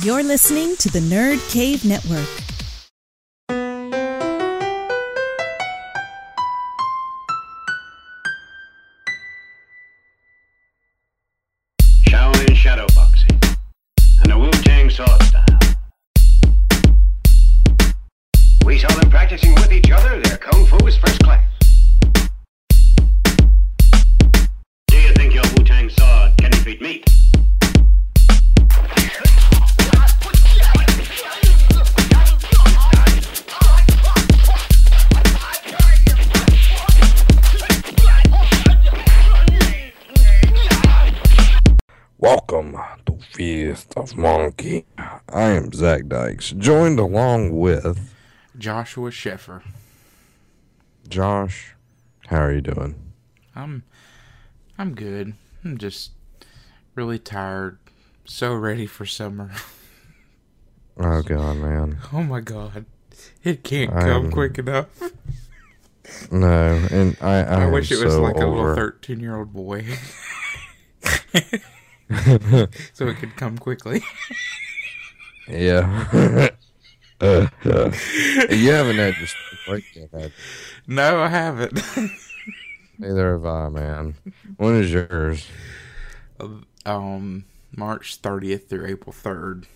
You're listening to the Nerd Cave Network. Joined along with Joshua Sheffer. Josh. How are you doing? I'm I'm good. I'm just really tired. So ready for summer. Oh god, man. Oh my god. It can't come am- quick enough. No, and I I, I wish it was so like a little 13 year old boy. so it could come quickly. Yeah. Uh, uh, you haven't had your break yet, have you? no, I haven't. Neither have I, man. When is yours? um, March 30th through April 3rd.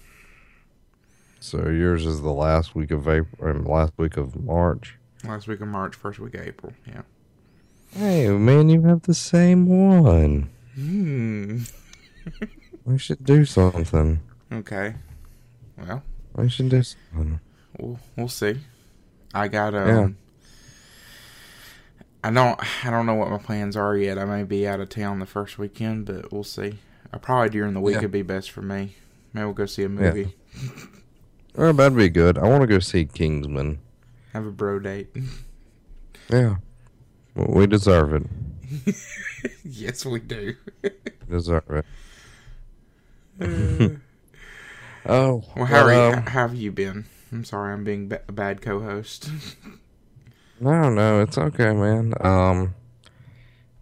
So yours is the last week of April, or last week of March. Last week of March, first week of April. Yeah. Hey, man, you have the same one. Hmm. We should do something. Okay. Well, We should do something. we'll, we'll see. I got um. Yeah. I don't. I don't know what my plans are yet. I may be out of town the first weekend, but we'll see. Uh, probably during the week Yeah. would be best for me. Maybe we'll go see a movie. Oh, that'd be good. I want to go see Kingsman. Have a bro date. Yeah. Well, we deserve it. yes, we do. Deserve it. Uh, Oh. well, how, are you, um, how have you been? I'm sorry, I'm being a bad co-host. No, no, it's okay, man. Um,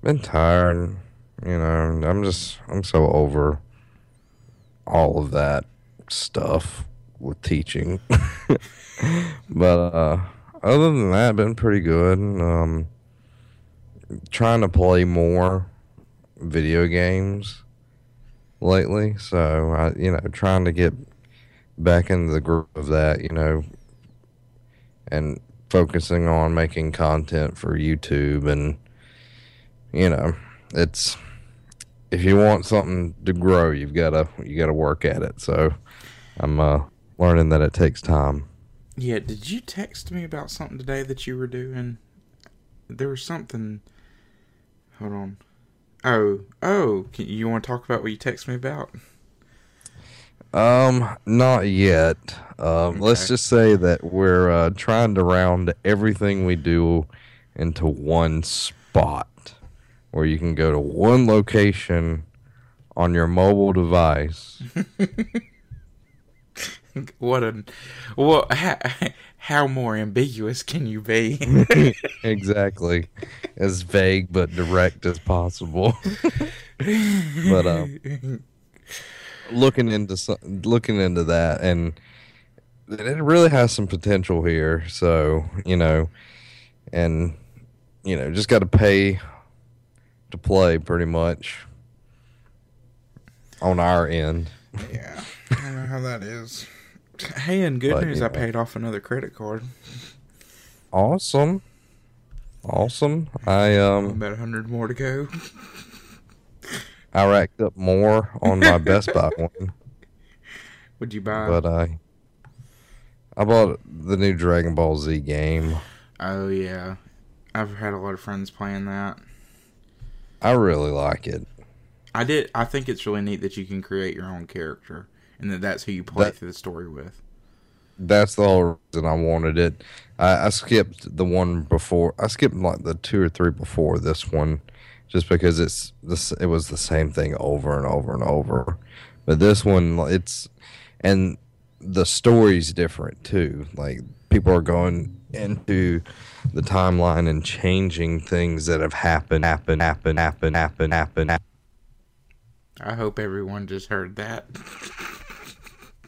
been tired. You know, I'm just, I'm so over all of that stuff with teaching. but uh, other than that, been pretty good. Um, trying to play more video games lately. So I, you know, trying to get back into the group of that. You know, and focusing on making content for YouTube and you know it's if you want something to grow you've got to you got to work at it so I'm uh learning that it takes time yeah, did you text me about something today that you were doing? There was something. Hold on. Oh, oh, can, you want to talk about what you texted me about? Um not yet. Um let's just say that we're uh trying to round everything we do into one spot where you can go to one location on your mobile device. What a, well, how, how more ambiguous can you be? exactly. As vague but direct as possible. But um looking into some, looking into that and it really has some potential here so you know and you know just got to pay to play pretty much on our end yeah, I don't know how that is. Hey, and good But, news, you I paid off another credit card. awesome awesome i um About a hundred more to go. I racked up more on my best buy one Would you buy? but I I bought the new Dragon Ball Z game. oh yeah, I've had a lot of friends playing that. I really like it. I did. I think it's really neat that you can create your own character, and that that's who you play That- through the story with. That's the whole reason I wanted it. I, I skipped the one before. I skipped like the two or three before this one, just because it's this. It was the same thing over and over and over. But this one, it's and the story's different too. Like people are going into the timeline and changing things that have happened, happen, happen, happen, happen, happen, happen. I hope everyone just heard that.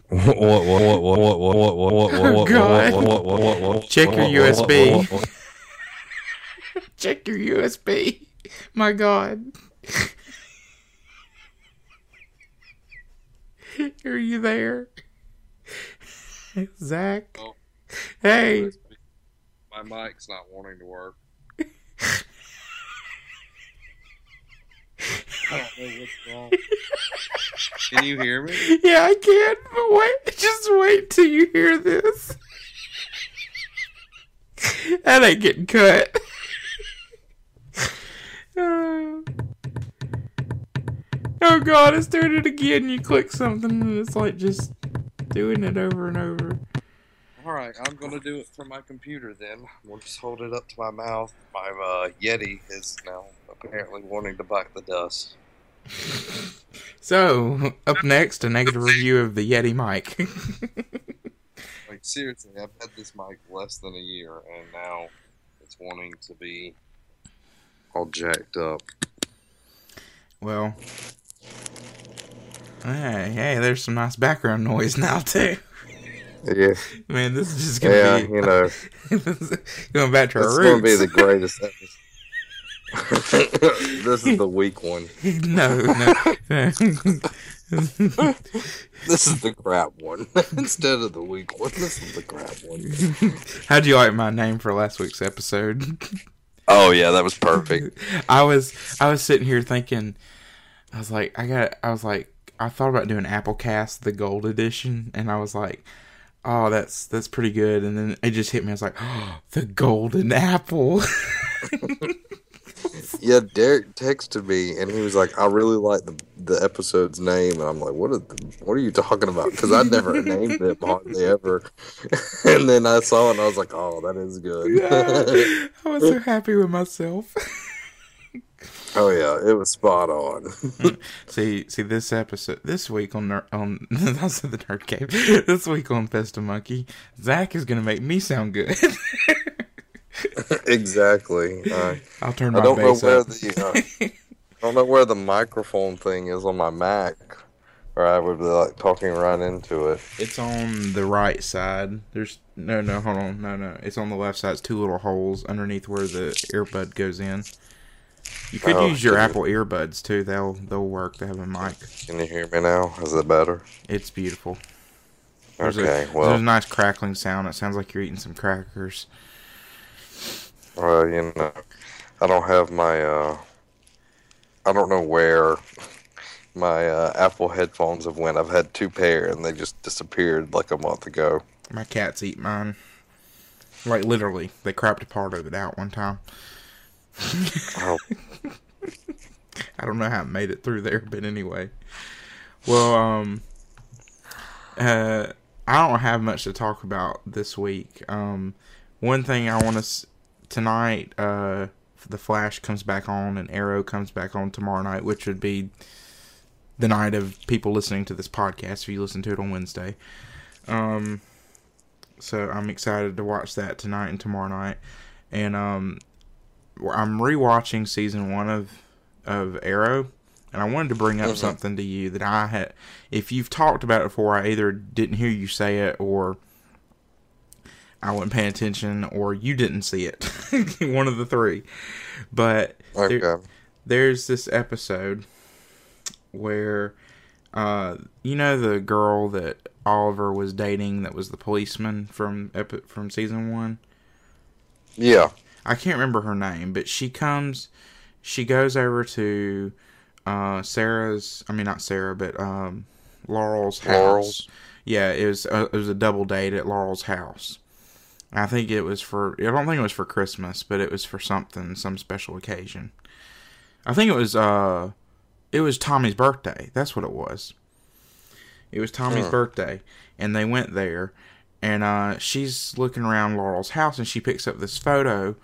What? What? What? What? What? What? What? What? What? Oh, What? What? Check your USB. Check your USB. My God. Are you there? Zach? Oh. Hey. My mic's not wanting to work. I don't know what's wrong. Can you hear me? Yeah, I can, but wait. Just wait till you hear this. That ain't getting cut. Oh god, it's doing it again. You click something and it's like just doing it over and over. All right, I'm gonna do it from my computer then. We'll just hold it up to my mouth. My uh, Yeti is now apparently wanting to bite the dust. So, up next, a negative review of the Yeti mic. Like seriously, I've had this mic less than a year, and now it's wanting to be all jacked up. well, hey, hey, there's some nice background noise now too. Yeah, Man, this is just gonna yeah, be you know, going back to our roots. gonna be the greatest episode. this is the weak one. no, no. This is the crap one instead of the weak one. This is the crap one. How'd you like my name for last week's episode? Oh yeah, that was perfect. I was I was sitting here thinking, I was like, I got, I was like, I thought about doing Applecast the Gold Edition, and I was like, oh, that's that's pretty good, and then it just hit me. I was like, oh, the Golden Apple. Yeah, Derek texted me and he was like, "I really like the the episode's name," and I'm like, "What are the, what are you talking about?" Because I never named it hardly ever. and then I saw it and I was like, "Oh, that is good." I was so happy with myself. oh yeah, it was spot on. see, see this episode this week on Ner- on I the Nerd Cave. This week on Fist of Monkey, Zach is gonna make me sound good. exactly. Uh, I'll turn I my don't know bass where up. the uh, I don't know where the microphone thing is on my Mac, or I would be like talking right into it. It's on the right side. There's no, no, hold on, no, no. It's on the left side. It's two little holes underneath where the earbud goes in. You could Oh, use your. Apple earbuds too. They'll they'll work. They have a mic. Can you hear me now? Is it better? It's beautiful. There's Okay. a, well, there's a nice crackling sound. It sounds like you're eating some crackers. Well, you know, I don't have my, uh, I don't know where my uh, Apple headphones have went. I've had two pair and they just disappeared like a month ago. My cats eat mine. Like literally, they crapped a part of it out one time. Oh, I don't know how it made it through there, but anyway. Well, um, uh, I don't have much to talk about this week. Um, one thing I want to tonight, uh, the Flash comes back on and Arrow comes back on tomorrow night, which would be the night of people listening to this podcast if you listen to it on Wednesday. Um, so I'm excited to watch that tonight and tomorrow night, and um, I'm rewatching season one of of Arrow, and I wanted to bring up Mhm. something to you that I had. If you've talked about it before, I either didn't hear you say it, or I wasn't paying attention, or you didn't see it. one of the three. But okay. there- there's this episode where, uh, you know, the girl that Oliver was dating, that was the policeman from epi- from season one. Yeah. I can't remember her name, but she comes, she goes over to uh, Sarah's. I mean, not Sarah, but um, Laurel's house. Laurel's. Yeah, it was a, it was a double date at Laurel's house. I think it was for. I don't think it was for Christmas, but it was for something, some special occasion. I think it was. uh It was Tommy's birthday. That's what it was. It was Tommy's Huh. birthday, and they went there, and uh, she's looking around Laurel's house, and she picks up this photo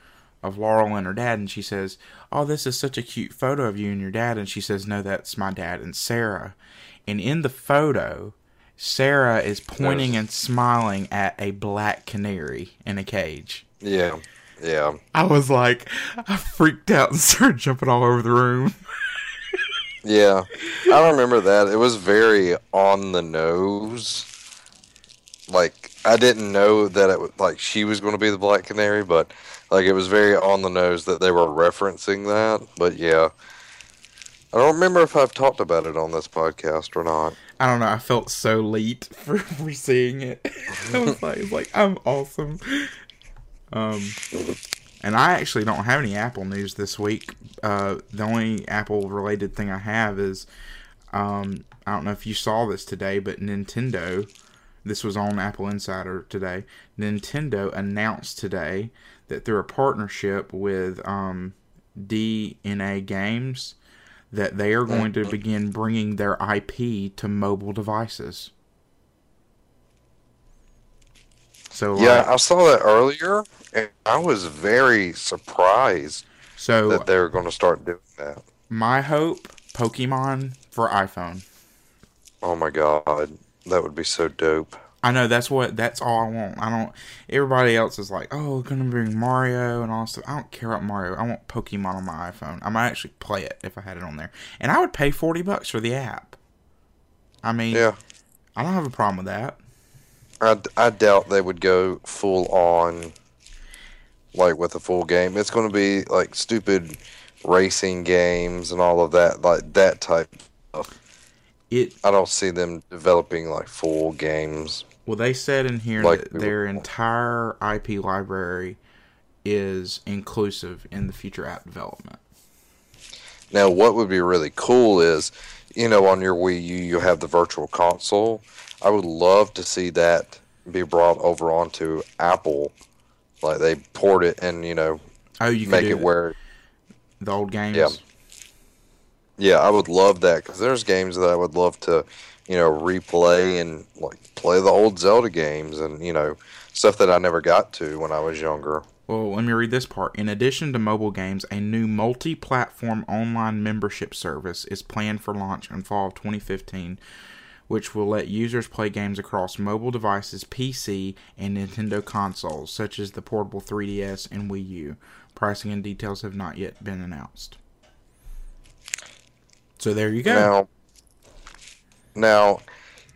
of Laurel and her dad, and she says, "Oh, this is such a cute photo of you and your dad." And she says, "No, that's my dad and Sarah." And in the photo, Sarah is pointing and smiling at a black canary in a cage. Yeah. Yeah. I was like, I freaked out and started jumping all over the room. Yeah. I remember that. It was very on the nose. like I didn't know that it was like she was going to be the Black Canary, but like it was very on the nose that they were referencing that. But yeah, I don't remember if I've talked about it on this podcast or not. I don't know. I felt so late for, for seeing it. I was like, like I'm awesome. Um, and I actually don't have any Apple news this week. Uh, the only Apple related thing I have is, um, I don't know if you saw this today, but Nintendo. This was on Apple Insider today. Nintendo announced today that through a partnership with um, DeNA Games, that they are going to begin bringing their IP to mobile devices. So Yeah, like, I saw that earlier, and I was very surprised so that they were going to start doing that. my hope Pokemon for iPhone. Oh my god, that would be so dope. I know that's what that's all I want. I don't. Everybody else is like, oh, we're gonna bring Mario and all stuff. I don't care about Mario. I want Pokemon on my iPhone. I might actually play it if I had it on there, and I would pay forty bucks for the app. I mean, Yeah, I don't have a problem with that. I, I doubt they would go full on, like with a full game. It's going to be like stupid racing games and all of that, like that type. It I don't see them developing like full games. well, they said in here Like that their entire IP library is inclusive in the future app development. Now, what would be really cool is, you know, on your Wii U, you have the Virtual Console. I would love to see that be brought over onto Apple. Like they port it and, you know, Oh, you make it where. the old games. Yeah. Yeah, I would love that because there's games that I would love to, you know, replay and like play the old Zelda games and, you know, stuff that I never got to when I was younger. Well, let me read this part. In addition to mobile games, a new multi platform online membership service is planned for launch in fall of 2015, which will let users play games across mobile devices, PC, and Nintendo consoles, such as the portable 3DS and Wii U. Pricing and details have not yet been announced. So there you go. Now, now,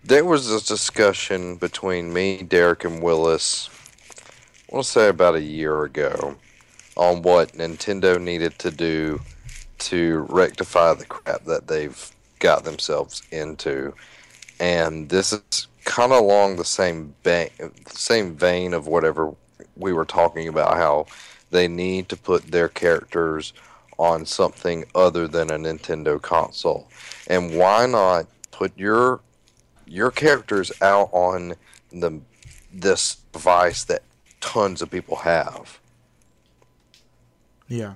there was this discussion between me, Derek, and Willis. I want to say about a year ago on what Nintendo needed to do to rectify the crap that they've got themselves into, and this is kind of along the same same vein of whatever we were talking about. How they need to put their characters on something other than a Nintendo console. And why not put your your characters out on the this device that tons of people have? yeah.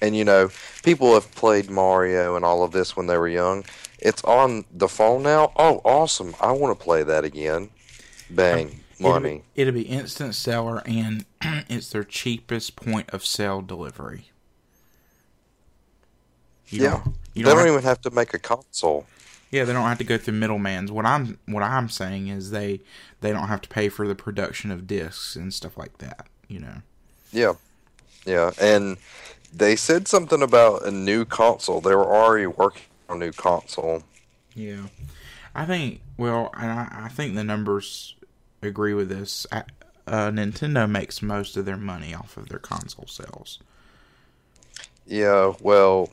And you know, people have played Mario and all of this when they were young. It's on the phone now. Oh, awesome. I want to play that again. Bang. Um, money. It'll be, it'll be instant seller, and it's their cheapest point of sale delivery. You Yeah. don't- They you don't don't have- even have to make a console. Yeah, they don't have to go through middlemans. What I'm what I'm saying is they they don't have to pay for the production of discs and stuff like that. You know. Yeah. Yeah. And they said something about a new console. They were already working on a new console. Yeah, I think. Well, and I, I think the numbers agree with this. I, uh, Nintendo makes most of their money off of their console sales. Yeah, well,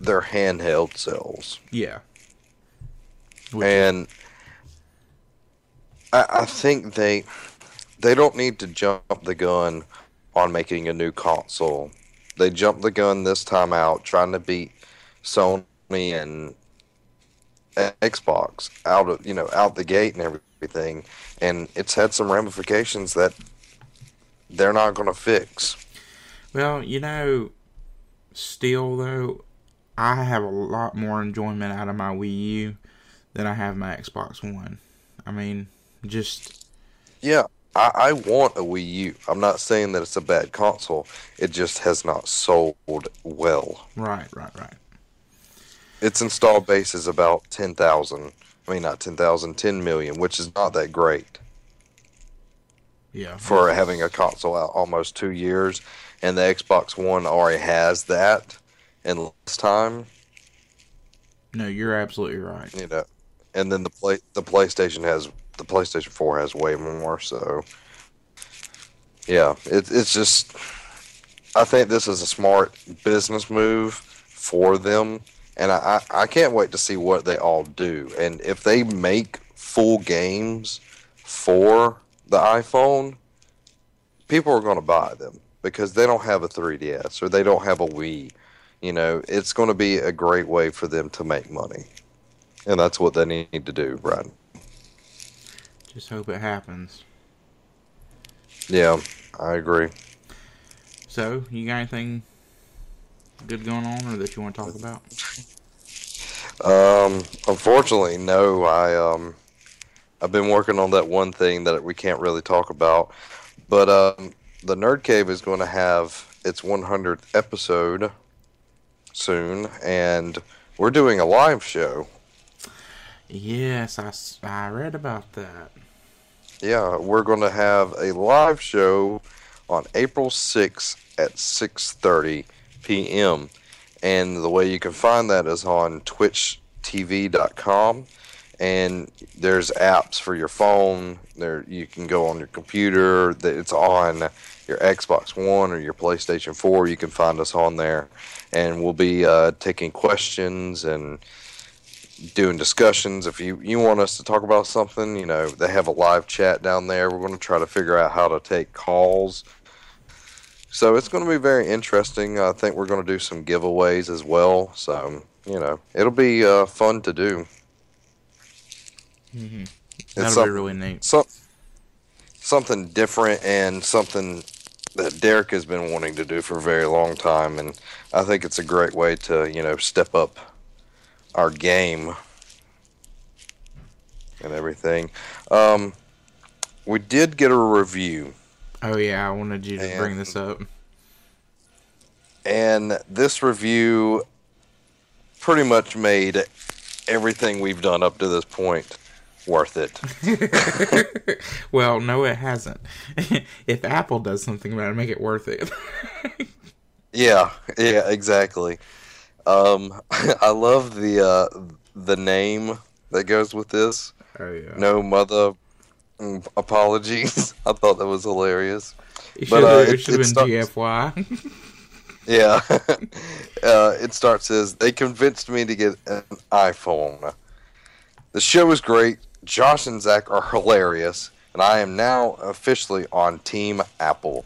they're handheld cells. Yeah. Which- and I, I think they they don't need to jump the gun on making a new console. They jumped the gun this time out, trying to beat Sony and Xbox out of you know out the gate and everything, and it's had some ramifications that they're not going to fix. Well, you know, still though, I have a lot more enjoyment out of my Wii U than I have my Xbox One. I mean, just Yeah, I, I want a Wii U. I'm not saying that it's a bad console. It just has not sold well. right, right, right. Its install base is about 10,000. I mean, not 10,000, 10 million, which is not that great Yeah. for having a console out almost two years. And the Xbox One already has that in less time, No, you're absolutely right. you know. And then the play the PlayStation has the PlayStation 4 has way more. So, yeah, it, it's just. I think this is a smart business move for them, and I, I I can't wait to see what they all do. And if they make full games for the iPhone, people are going to buy them because they don't have a 3DS or they don't have a Wii. You know, it's going to be a great way for them to make money. And that's what they need to do, right? Just hope it happens. Yeah, I agree. So, you got anything good going on or that you want to talk about? Um, unfortunately, no. I um, I've been working on that one thing that we can't really talk about, but um, the Nerd Cave is going to have its 100th episode soon, and we're doing a live show. Yes, I, I read about that. Yeah, we're going to have a live show on April 6th at 6:30 p.m. And the way you can find that is on twitchtv.com and there's apps for your phone. There you can go on your computer. that It's on your Xbox One or your PlayStation 4. You can find us on there, and we'll be uh, taking questions and doing discussions. If you, you want us to talk about something, you know, they have a live chat down there. We're going to try to figure out how to take calls. So it's going to be very interesting. I think we're going to do some giveaways as well. So, you know, it'll be uh, fun to do. Mm-hmm. That'll be really neat. some, something different and something that Derek has been wanting to do for a very long time. And I think it's a great way to, you know, step up our game and everything. Um, we did get a review, Oh yeah, I wanted you to And- bring this up. and this review pretty much made everything we've done up to this point worth it. well, no, it hasn't. if Apple does something about it, make it worth it. Yeah, yeah, exactly. Um, I love the uh, the name that goes with this. oh yeah. No mother mm, apologies. I thought that was hilarious. it but, should uh, have it- it, should it have been starts- GFY. Yeah. uh, it starts as they convinced me to get an iPhone. The show is great. Josh and Zach are hilarious, and I am now officially on Team Apple.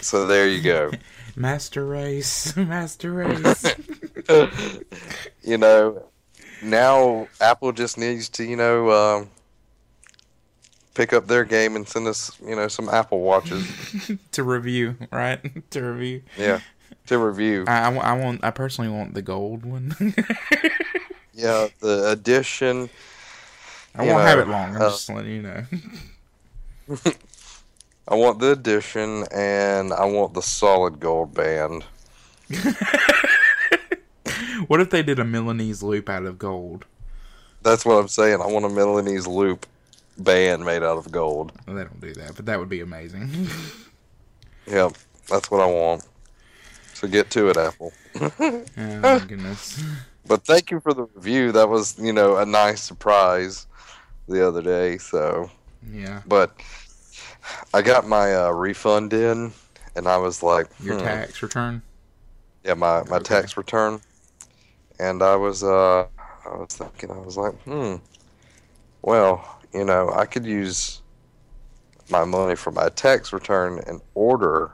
So there you go. Master Race, Master Race. you know, now Apple just needs to, you know, um, pick up their game and send us, you know, some Apple watches. to review, right? to review. yeah, to review. I, I, I want. I personally want the gold one. Yeah, the edition. I won't have it long. I'm uh, just letting you know. I want the edition, and I want the solid gold band. what if they did a Milanese loop out of gold? That's what I'm saying. I want a Milanese loop band made out of gold. Well, they don't do that, but that would be amazing. Yep, that's what I want. So get to it, Apple. oh my goodness. But thank you for the review. That was, you know, a nice surprise the other day. So, Yeah. but I got my uh, refund in, and I was like, Your hmm. tax return. yeah, my my Okay. tax return, and I was uh, I was thinking, I was like, hmm, well, you know, I could use my money for my tax return and order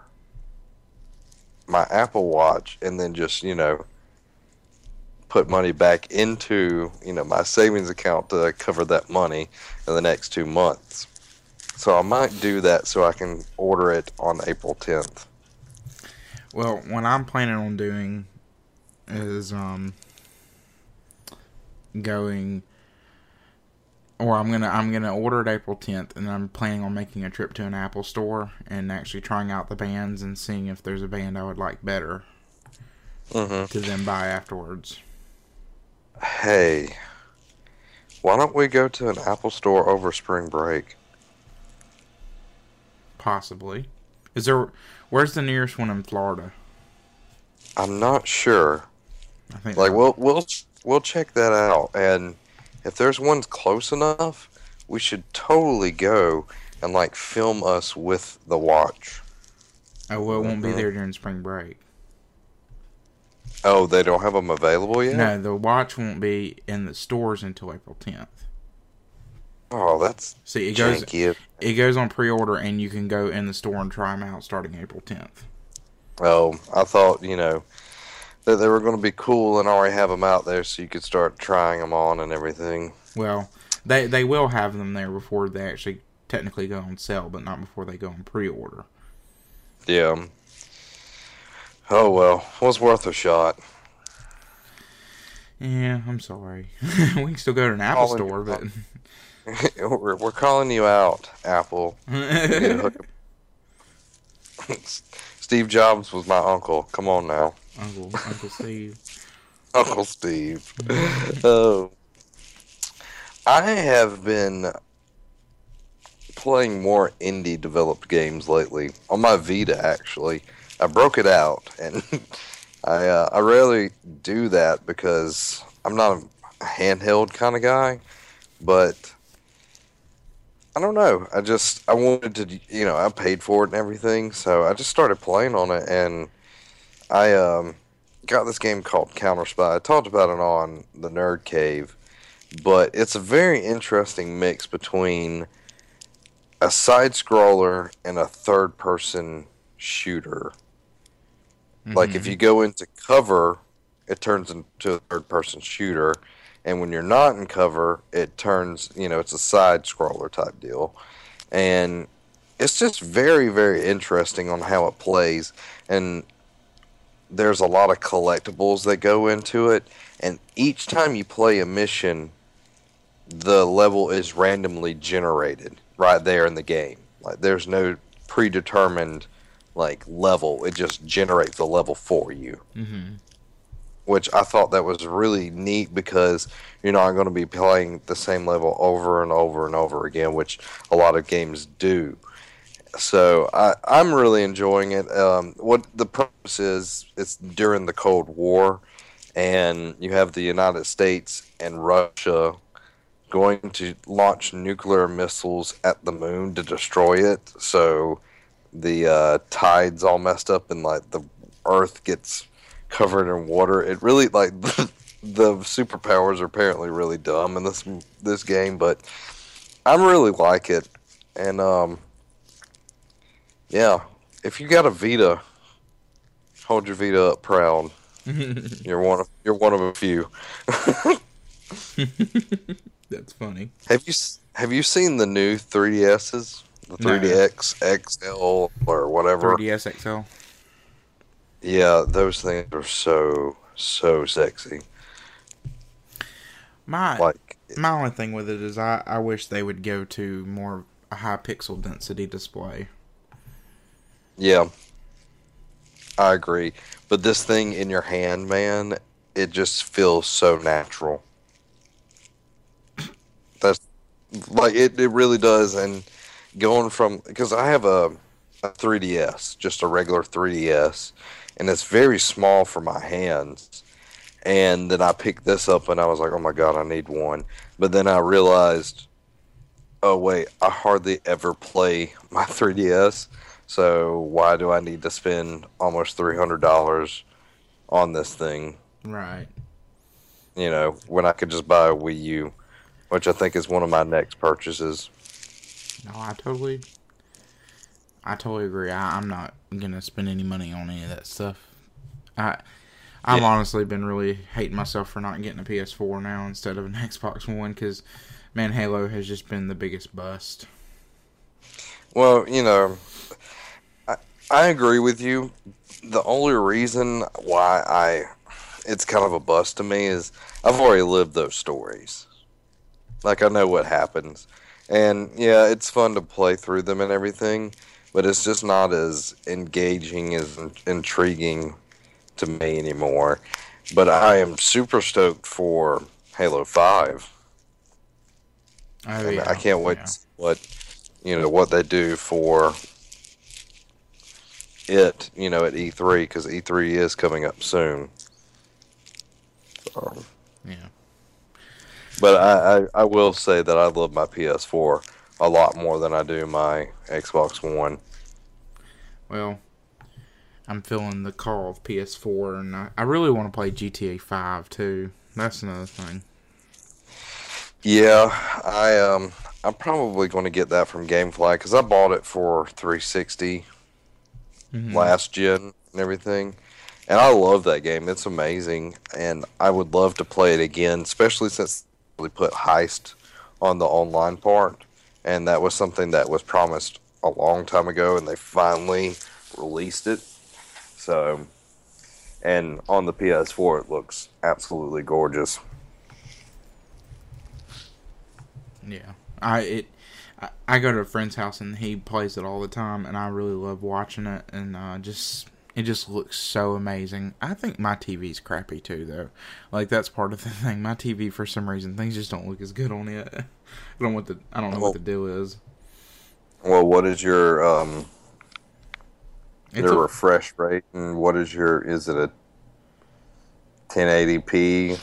my Apple Watch, and then just you know put money back into you know my savings account to cover that money in the next two months. So I might do that so I can order it on April 10th. Well, what I'm planning on doing is um going or I'm gonna I'm gonna order it April 10th, and I'm planning on making a trip to an Apple store and actually trying out the bands and seeing if there's a band I would like better hmm to then buy afterwards. Hey, why don't we go to an Apple store over spring break? Possibly. Is there? Where's the nearest one in Florida? I'm not sure. I think Like we'll we'll we'll check that out, and if there's one close enough, we should totally go and like film us with the watch. Oh well, it won't be Mhm. there during spring break. Oh, they don't have them available yet. No, the watch won't be in the stores until April 10th. Oh, that's See, it goes janky. it goes on pre-order, and you can go in the store and try them out starting April 10th. Oh, I thought you know that they were going to be cool and already have them out there, so you could start trying them on and everything. Well, they they will have them there before they actually technically go on sale, but not before they go on pre-order. Yeah. Oh well, was worth a shot. Yeah, I'm sorry. we can still go to an Apple Calling store, but we're, we're calling you out, Apple. Get a hook- Steve Jobs was my uncle. Come on now, Uncle Uncle Steve. Uncle Steve. oh, I have been playing more indie developed games lately on my Vita. Actually, I broke it out, and I uh, I rarely do that because I'm not a handheld kind of guy, but. I don't know. I just I wanted to, you know, I paid for it and everything, so I just started playing on it, and I um, got this game called Counter Spy. I talked about it on the Nerd Cave, but it's a very interesting mix between a side scroller and a third person shooter. Like if mm-hmm. you go into cover, it turns into a third person shooter, and when you're not in cover, it turns, you know, it's a side scroller type deal. And it's just very very interesting on how it plays. And there's a lot of collectibles that go into it. And each time you play a mission the level is randomly generated right there in the game. Like there's no predetermined like level it just generates the level for you hmm which I thought that was really neat because you're not going to be playing the same level over and over and over again, which a lot of games do. So I, I'm really enjoying it. Um, what the purpose is, it's during the Cold War, and you have the United States and Russia going to launch nuclear missiles at the moon to destroy it. So the uh, tides all messed up, and like the Earth gets covered in water. It really like the superpowers are apparently really dumb in this this game, but I really like it. And um, yeah, if you got a Vita, hold your Vita up proud. You're one of you're one of a few. That's funny. Have you have you seen the new 3DSs? The 3DX XL or whatever. 3DS XL. Yeah, those things are so so sexy. My Like my only thing with it is I, I wish they would go to more a high pixel density display. Yeah. I agree. But this thing in your hand, man, it just feels so natural. That's like it, it really does and going from because I have a, a 3DS, just a regular 3DS, and it's very small for my hands. And then I picked this up and I was like, "Oh my god, I need one." But then I realized, "Oh wait, I hardly ever play my 3DS." So why do I need to spend almost three hundred dollars on this thing? Right. You know, when I could just buy a Wii U, which I think is one of my next purchases. No, I totally I totally agree. I, I'm not gonna spend any money on any of that stuff. I I've Yeah. honestly been really hating myself for not getting a PS4 now instead of an Xbox One because man, Halo has just been the biggest bust. Well, you know, I I agree with you. The only reason why I it's kind of a bust to me is I've already lived those stories. Like I know what happens. And yeah, it's fun to play through them and everything, but it's just not as engaging as in- intriguing to me anymore. But I am super stoked for Halo 5. Oh, yeah. I can't wait Yeah. to see what you know what they do for it. You know, at E3 because E3 is coming up soon. So, Yeah. But I, I, I will say that I love my PS4 a lot more than I do my Xbox One. Well, I'm feeling the call of PS4, and I, I really want to play GTA 5 too. That's another thing. Yeah, I um I'm probably going to get that from GameFly because I bought it for 360 Mhm. last gen and everything, and I love that game. It's amazing, and I would love to play it again, especially since put heist on the online part, and that was something that was promised a long time ago, and they finally released it. So, and on the PS4, it looks absolutely gorgeous. Yeah, I it. I, I go to a friend's house and he plays it all the time, and I really love watching it. And uh, just it just looks so amazing. I think my TV's crappy too, though. Like that's part of the thing. My TV, for some reason, things just don't look as good on it. I don't know what the I don't know what the deal is. Well, what is your um It's your a, refresh rate, and what is your? Is it a 1080p?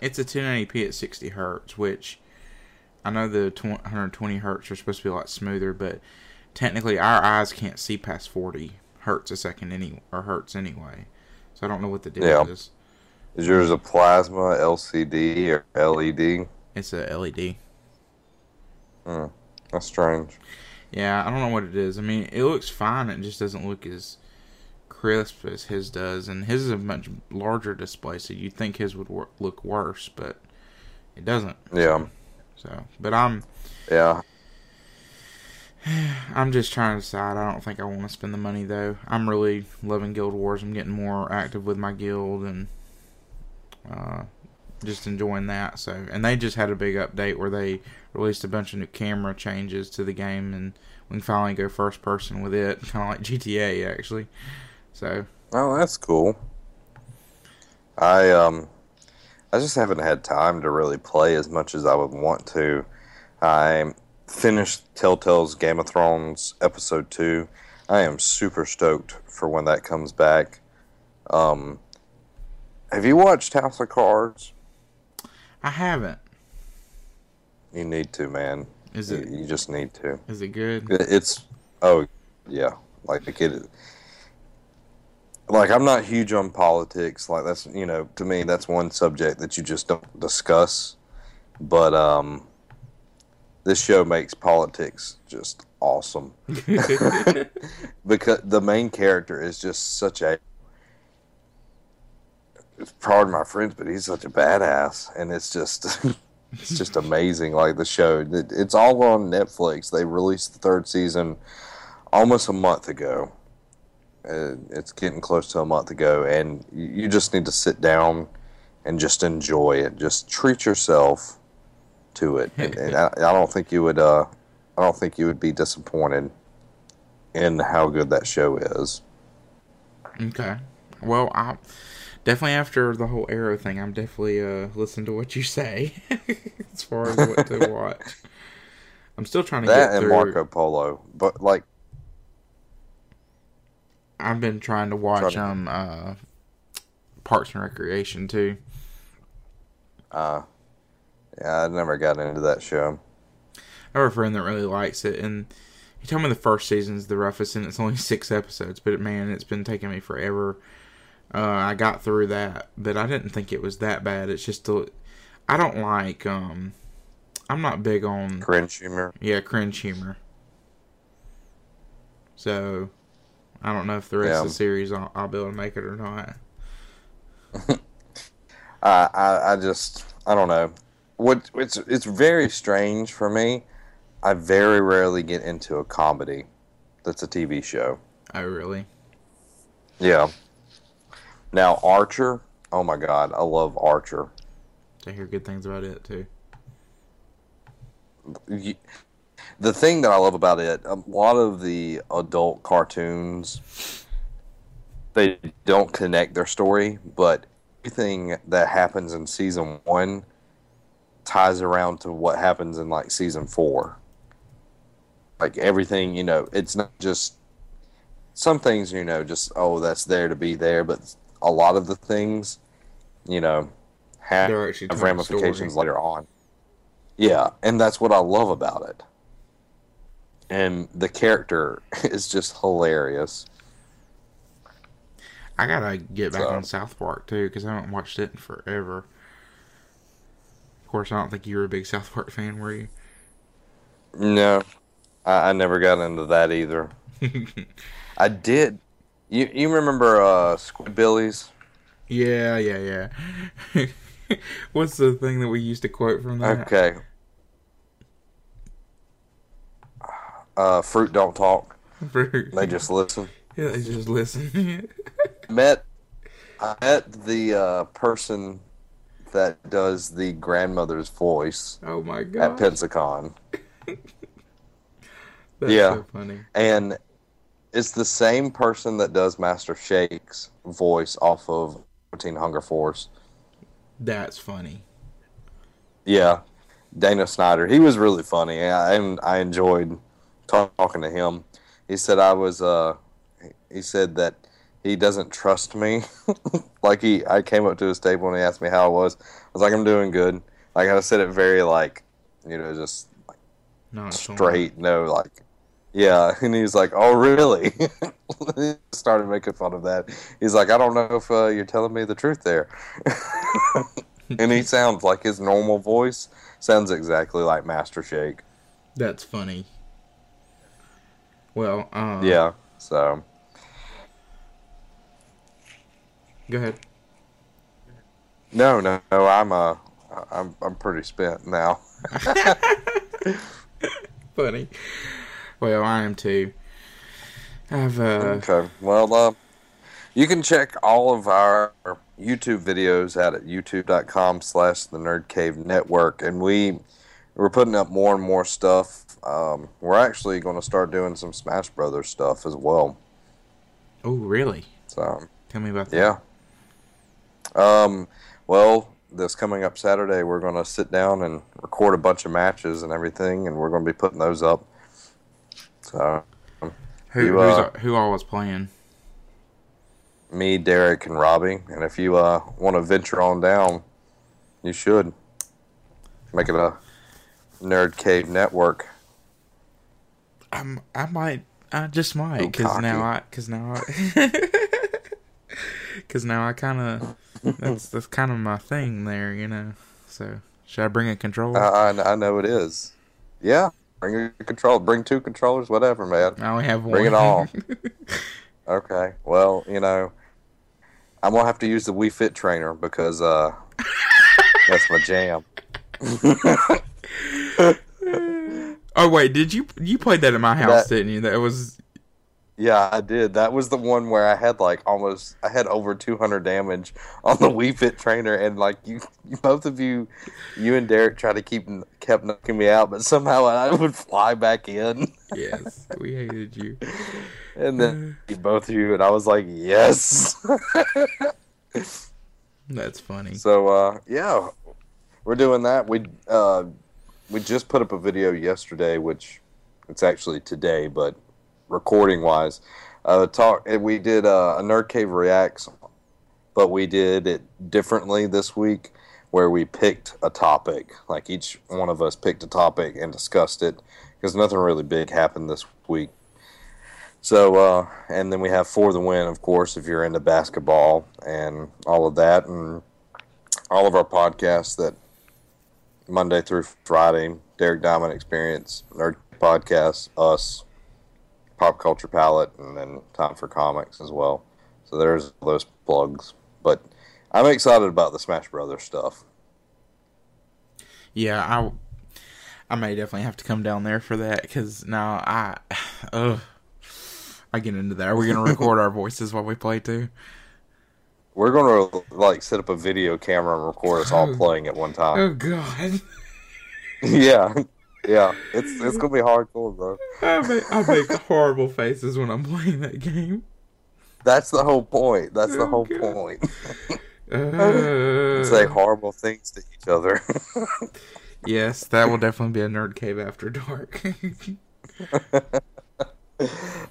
it's a 1080p at 60 hertz, which I know the 120 hertz are supposed to be a lot smoother, but technically our eyes can't see past 40 hertz a second any or hurts anyway. So I don't know what the deal Yeah. is. Is yours a plasma, LCD, or LED? It's a LED. Hmm, that's strange. Yeah, I don't know what it is. I mean, it looks fine. It just doesn't look as crisp as his does, and his is a much larger display, so you'd think his would wor- look worse, but it doesn't. Yeah, So, but I'm yeah. I'm just trying to decide. I don't think I want to spend the money though. I'm really loving Guild Wars. I'm getting more active with my guild and uh, just enjoying that. So, and they just had a big update where they released a bunch of new camera changes to the game, and we can finally go first person with it, kind of like GTA actually. So, Oh, that's cool. I um, I just haven't had time to really play as much as I would want to. I finished Telltale's Game of Thrones episode two. I am super stoked for when that comes back. Um, have you watched House of Cards? I haven't. You need to, man. Is it you just need to. is it good? It's oh yeah, like it. Like I'm not huge on politics. Like that's you know to me that's one subject that you just don't discuss. But um, this show makes politics just awesome because the main character is just such a. It's pardon my friends, but he's such a badass, and it's just it's just amazing. Like the show, It- it's all on Netflix. They released the third season almost a month ago. Uh, it's getting close to a month ago, and you, you just need to sit down and just enjoy it. Just treat yourself to it, and, and I, I don't think you would. Uh, I don't think you would be disappointed in how good that show is. Okay. Well, I definitely after the whole Arrow thing, I'm definitely uh listening to what you say as far as what to watch. I'm still trying to That get and through. Marco Polo, but like I've been trying to watch Trying um uh Parks and Recreation too. Uh, yeah, I never got into that show. I have a friend that really likes it, and he told me the first season's the roughest, and it's only six episodes. But man, it's been taking me forever. Uh, I got through that, but I didn't think it was that bad. It's just a, I don't like um, I'm not big on Cringe humor. yeah cringe humor. So, I don't know if the rest Yeah. of the series I'll, I'll be able to make it or not. I, I I just I don't know. What it's it's very strange for me. I very rarely get into a comedy that's a TV show. Oh really? Yeah. Now Archer, oh my god, I love Archer. I hear good things about it too. The thing that I love about it, a lot of the adult cartoons, they don't connect their story, but everything that happens in season one ties around to what happens in like season four. Like everything, you know, it's not just some things, you know, just oh, that's there to be there, but a lot of the things, you know, have They're actually telling a ramifications story. later on. Yeah, and that's what I love about it. And the character is just hilarious. I gotta get back So- on South Park too because I haven't watched it in forever. Course, I don't think you were a big South Park fan, were you? No, I, I never got into that either. I did. You you remember uh, Squidbillies? yeah, yeah, yeah. What's the thing that we used to quote from that? Okay. Uh, fruit don't talk. They just listen. yeah, they just listen. met I met the uh, person that does the grandmother's voice oh my god! at Pensacon, that's yeah. so funny. and it's the same person that does Master Shake's voice off of Teen Hunger Force. That's funny. Yeah, Dana Snyder. He was really funny, and I enjoyed talking to him. He said I was. Uh, he said that he doesn't trust me. like he, I came up to his table and he asked me how I was. I was like, I'm doing good. Like I said it very like, you know, just No, it's straight. No, like, yeah. And he was like, Oh, really? he started making fun of that. He's like, I don't know if uh, you're telling me the truth there. and he sounds like his normal voice sounds exactly like Master Shake. That's funny. Well, um, Yeah. So Go ahead. no, no, no. I'm uh, I'm I'm pretty spent now. Funny. Well, I am too. I've uh, Okay. Well, uh, you can check all of our YouTube videos out at youtube.com slash the Nerd Cave Network. And we, we're putting up more and more stuff. Um, we're actually going to start doing some Smash Brothers stuff as well. oh really? So, Tell me about that. yeah. Um, well, this coming up Saturday, we're going to sit down and record a bunch of matches and everything, and we're going to be putting those up. So, Who You, who's, uh, who all was playing? me, Derek, and Robbie. And if you uh, want to venture on down, you should make it a Nerd Cave Network. I'm, I might. I just might because now I because now I because now I kind of that's that's kind of my thing there, you know. So should I bring a controller? I, I, I know it is. Yeah, bring a controller. Bring two controllers, whatever, man. I only have one. Bring it all. Okay. Well, you know, I'm gonna have to use the Wii Fit trainer because uh, that's my jam. oh wait, did you you played that at my house, That- didn't you? That was Yeah, I did. That was the one where I had like almost I had over 200 damage on the Wii Fit trainer, and like you, you both of you, you and Derek tried to keep kept knocking me out, but somehow I would fly back in, yes. we hated you. and then you both of you, and I was like, yes. That's funny. so uh, yeah, we're doing that. We uh, we just put up a video yesterday, which it's actually today, but recording wise, uh, talk. We did uh, a Nerd Cave reacts, but we did it differently this week, where we picked a topic. Like each one of us picked a topic and discussed it, because nothing really big happened this week. So, uh, and then we have for the win, of course, if you're into basketball and all of that, and all of our podcasts that Monday through Friday, Derek Diamond Experience, Nerd Podcast, us, Pop Culture Palette, and then Time for Comics as well. So there's those plugs. But I'm excited about the Smash Brothers stuff. Yeah, I I may definitely have to come down there for that because now I ugh, I get into that. Are we gonna record our voices while we play too? We're gonna like set up a video camera and record us all playing at one time. Oh God, yeah, yeah. It's it's gonna be hardcore, bro. I make I make horrible faces when I'm playing that game. That's the whole point. That's the Oh, whole God. point. Uh, Say horrible things to each other. yes, that will definitely be a nerd cave after dark.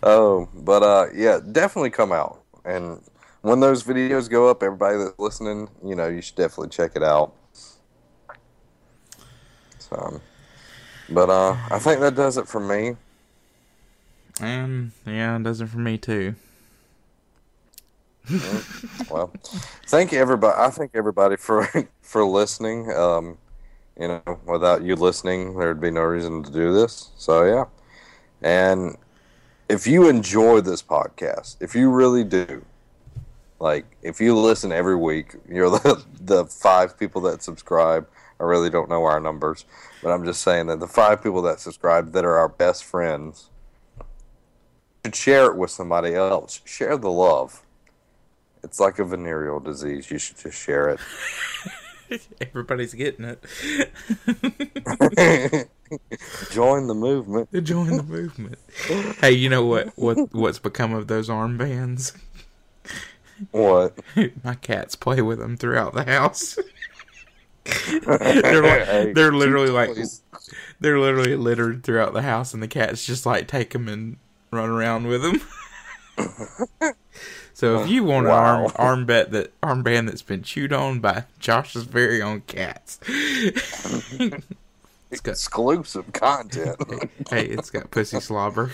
oh, but uh, yeah, definitely come out. And when those videos go up, everybody that's listening, you know, you should definitely check it out. So, but uh, I think that does it for me. And yeah, it does it for me too. Well, thank you everybody. I thank everybody for for listening. Um, you know, without you listening, there'd be no reason to do this. So yeah, and if you enjoy this podcast, if you really do, like if you listen every week, you're the the five people that subscribe. I really don't know our numbers, but I'm just saying that the five people that subscribe that are our best friends should share it with somebody else. Share the love. It's like a venereal disease. You should just share it. Everybody's getting it. Join the movement. Join the movement. Hey, you know what? What what's become of those armbands? What? My cats play with them throughout the house. they're like, they're literally like they're literally littered throughout the house, and the cats just like take them and run around with them. so if you want Wow. an arm armband that armband that's been chewed on by Josh's very own cats, it's got exclusive content. hey, it's got pussy slobber.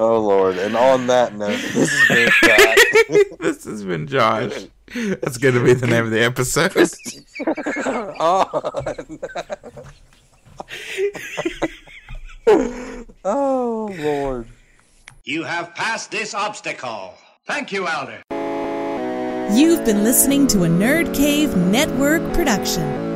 oh Lord! And on that note, this has been this has been Josh. That's going to be the name of the episode. Oh, on. oh Lord! You have passed this obstacle. Thank you, Elder. You've been listening to a Nerd Cave Network production.